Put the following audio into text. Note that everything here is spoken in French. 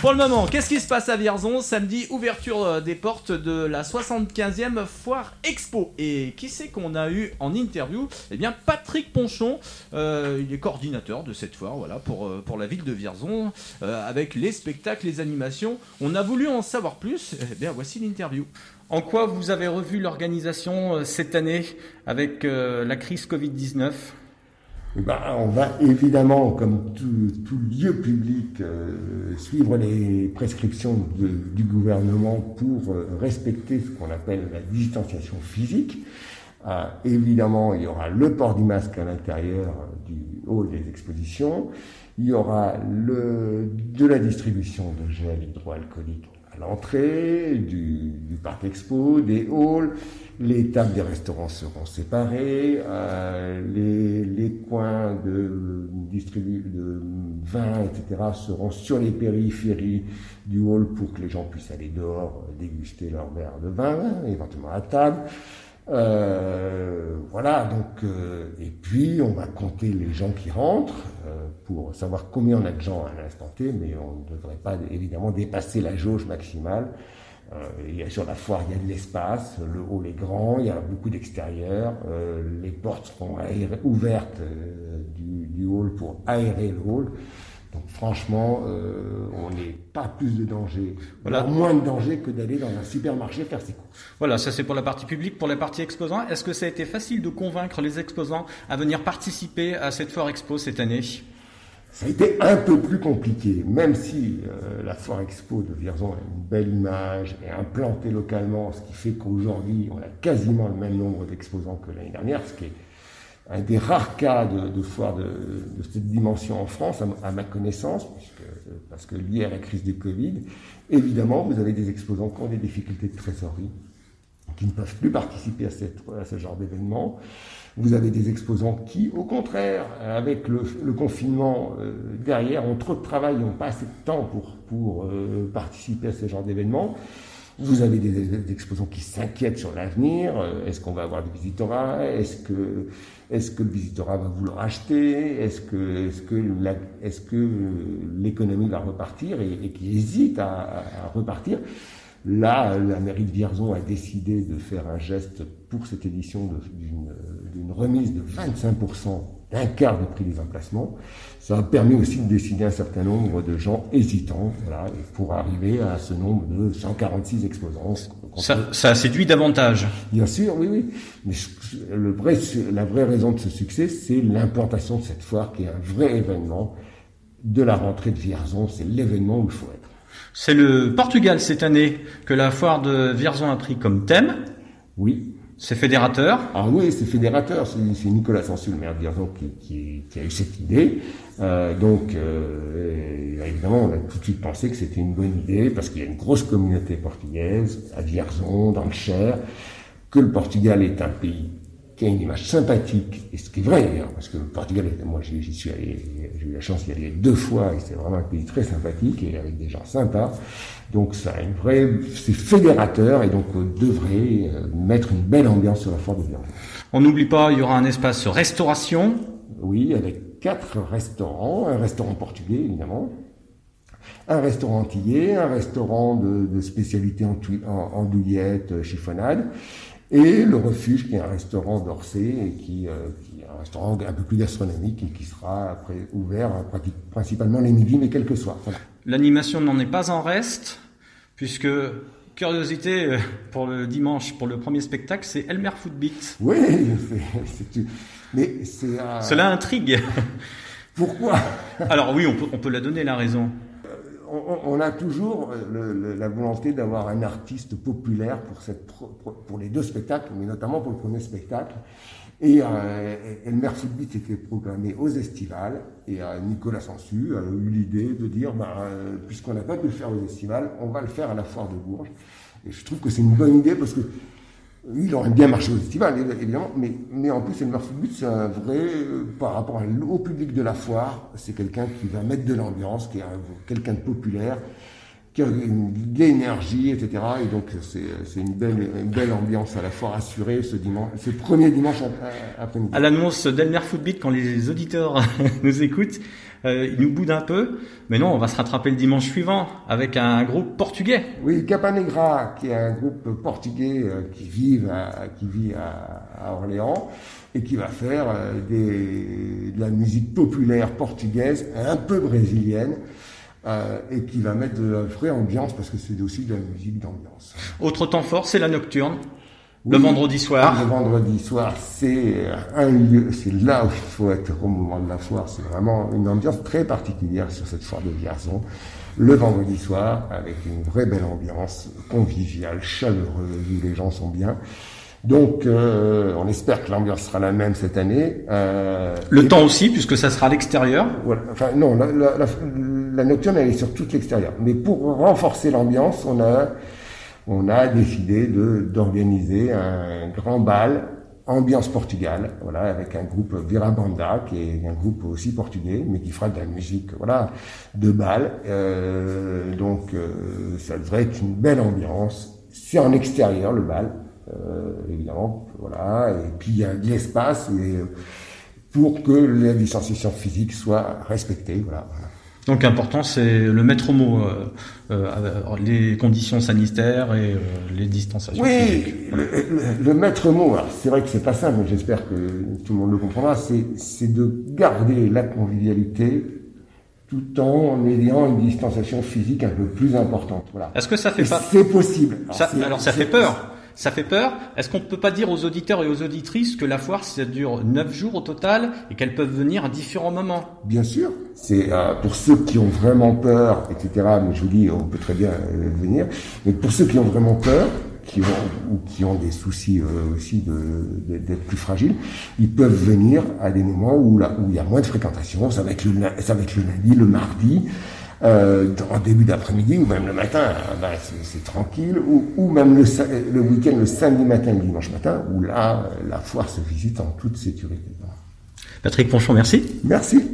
Pour le moment, qu'est-ce qui se passe à Vierzon Samedi, ouverture euh, des portes de la 75e Foire Expo. Et qui c'est qu'on a eu en interview? Eh bien, Patrick Ponchon. Euh, il est coordinateur de cette foire, voilà, pour, euh, pour la ville de Vierzon, avec les spectacles, les animations. On a voulu en savoir plus. Eh bien, voici l'interview. En quoi vous avez revu l'organisation cette année avec la crise Covid-19 Ben, on va évidemment, comme tout, tout lieu public, euh, suivre les prescriptions du gouvernement pour euh, respecter ce qu'on appelle la distanciation physique. Euh, évidemment, il y aura le port du masque à l'intérieur euh, du hall des expositions. Il y aura le, de la distribution de gel hydroalcoolique à l'entrée du, du parc expo, des halls. Les tables des restaurants seront séparées. euh, de, distribu- de vin, etc. seront sur les périphéries du hall pour que les gens puissent aller dehors euh, déguster leur verre de vin, éventuellement à table. Euh, voilà, donc, euh, et puis on va compter les gens qui rentrent euh, pour savoir combien on a de gens à l'instant T, mais on ne devrait pas évidemment dépasser la jauge maximale. Euh, il y a, sur la foire, il y a de l'espace, le hall est grand, il y a beaucoup d'extérieur, euh, les portes seront aérées- ouvertes euh, du, du hall pour aérer le hall. Donc franchement, euh, on n'est pas plus de danger, Voilà. moins de danger que d'aller dans un supermarché faire ses courses. Voilà, ça c'est pour la partie publique. Pour la partie exposant, est-ce que ça a été facile de convaincre les exposants à venir participer à cette foire expo cette année? Ça a été un peu plus compliqué, même si euh, la Foire Expo de Vierzon a une belle image et implantée localement, ce qui fait qu'aujourd'hui on a quasiment le même nombre d'exposants que l'année dernière, ce qui est un des rares cas de, de foire de, de cette dimension en France, à, ma- à ma connaissance, puisque, parce que lié à la crise du Covid, évidemment vous avez des exposants qui ont des difficultés de trésorerie, qui ne peuvent plus participer à, ce genre d'événement. Vous avez des exposants qui, au contraire, avec le, confinement euh, derrière, ont trop de travail, n'ont pas assez de temps pour, euh, participer à ce genre d'événement. Vous avez des, exposants qui s'inquiètent sur l'avenir. Euh, Est-ce qu'on va avoir des visitorat Est-ce que, est-ce que le visitorat va vouloir acheter? Est-ce que, est-ce que, l'économie va repartir et, qui à- à repartir? Là, la mairie de Vierzon a décidé de faire un geste pour cette édition de- d'une remise de 25%, d'un quart du prix des emplacements. Ça a permis aussi de décider un certain nombre de gens hésitants, voilà, et pour arriver à ce nombre de 146 exposants. ça, ça a séduit davantage. Bien sûr, oui, oui. Mais ce- le vrai, la vraie raison de ce succès, c'est l'implantation de cette foire qui est un vrai événement de la rentrée de Vierzon. C'est l'événement où il faut être. C'est le Portugal cette année que la foire de Vierzon a pris comme thème. Oui. C'est fédérateur. Ah oui, c'est fédérateur. C'est Nicolas Sansu, le maire de Vierzon, qui, qui- qui a eu cette idée. Euh, donc, euh, évidemment, on a tout de suite pensé que c'était une bonne idée parce qu'il y a une grosse communauté portugaise à Vierzon, dans le Cher, que le Portugal est un pays qui a une image sympathique, et ce qui est vrai d'ailleurs, parce que le Portugal, moi j'y suis allé, j'ai eu la chance d'y aller deux fois, et c'est vraiment un pays très sympathique et avec des gens sympas. Donc ça a une vraie, c'est fédérateur, et donc on devrait euh, mettre une belle ambiance sur la foire de Vierzon. On n'oublie pas, il y aura un espace restauration. Oui, avec quatre restaurants, un restaurant portugais évidemment, un restaurant antillais, un restaurant de, de spécialité en, en, andouillette, euh, chiffonnade, et le refuge qui est un restaurant d'Orsay et qui, euh, qui est un restaurant un peu plus gastronomique et qui sera après ouvert euh, principalement les midis mais quelques soirs. Voilà. L'animation n'en est pas en reste, puisque, curiosité pour le dimanche, pour le premier spectacle, c'est Elmer Footbeat. Oui, c'est- c'est- mais c'est euh, Cela intrigue. pourquoi? Alors oui, on peut, on peut la donner la raison. On, a toujours euh, le- le- la volonté d'avoir un artiste populaire pour, les deux spectacles, mais notamment pour le premier spectacle. Et euh, Elmer Footbeat était programmé aux estivales, et euh, Nicolas Sansu a eu l'idée de dire, bah, euh, puisqu'on n'a pas pu le faire aux estivales, on va le faire à la foire de Bourges. Et je trouve que c'est une bonne idée parce que il aurait bien marché aux festivals, évidemment, mais, mais en plus, Elmer Footbeat, c'est un vrai, euh, par rapport au public de la foire, c'est quelqu'un qui va mettre de l'ambiance, qui est un- quelqu'un de populaire, qui a de l'énergie, etc. Et donc c'est une belle, une belle ambiance à la fois assurée ce dimanche, ce premier dimanche après-midi. À l'annonce d'Elmer Footbeat, quand les auditeurs nous écoutent, euh, ils nous boudent un peu, mais non, on va se rattraper le dimanche suivant avec un groupe portugais. Oui, Capanegra, qui est un groupe portugais euh, qui vit à, qui vit à, Orléans et qui va faire euh, des, de la musique populaire portugaise, un peu brésilienne. Euh, et qui va mettre de la vraie ambiance parce que c'est aussi de la musique d'ambiance. Autre temps fort, c'est la nocturne. le vendredi soir. Le vendredi soir, c'est un lieu, c'est là où il faut être au moment de la foire. C'est vraiment une ambiance très particulière sur cette foire de Vierzon. Le vendredi soir, avec une vraie belle ambiance, conviviale, chaleureuse, où les gens sont bien. Donc, euh, on espère que l'ambiance sera la même cette année. Euh, le temps aussi, puisque ça sera à l'extérieur. Voilà. Enfin, non, la, la, la, nocturne, elle est sur toute l'extérieur. Mais pour renforcer l'ambiance, on a, on a décidé d'organiser un grand bal ambiance Portugal, voilà, avec un groupe Virabanda, qui est un groupe aussi portugais, mais qui fera de la musique, voilà, de bal. Euh, donc, euh, ça devrait être une belle ambiance. C'est en extérieur le bal. Euh, évidemment, voilà, et puis il y a de l'espace pour que la distanciation physique soit respectée, voilà. Donc important, c'est le maître mot, euh, euh, les conditions sanitaires et les distanciations. Oui, le, maître mot, c'est vrai que c'est pas simple, mais j'espère que tout le monde le comprendra, c'est de garder la convivialité tout en ayant une distanciation physique un peu plus importante. Voilà. Est-ce que ça fait pas C'est possible. alors ça fait peur. Ça fait peur. Est-ce qu'on ne peut pas dire aux auditeurs et aux auditrices que la foire, ça dure 9 jours au total et qu'elles peuvent venir à différents moments? Bien sûr. C'est euh, pour ceux qui ont vraiment peur, etc. Mais je vous dis, on peut très bien euh, venir. Mais pour ceux qui ont vraiment peur, qui ont ou qui ont des soucis euh, aussi d'être plus fragiles, ils peuvent venir à des moments où là où il y a moins de fréquentation. Ça va être le ça va être le lundi, le mardi euh, en début d'après-midi ou même le matin, hein, ben, c'est tranquille, ou, ou même le, le week-end, le samedi matin, le dimanche matin, où là, la foire se visite en toute sécurité. Patrick Ponchon, merci. Merci.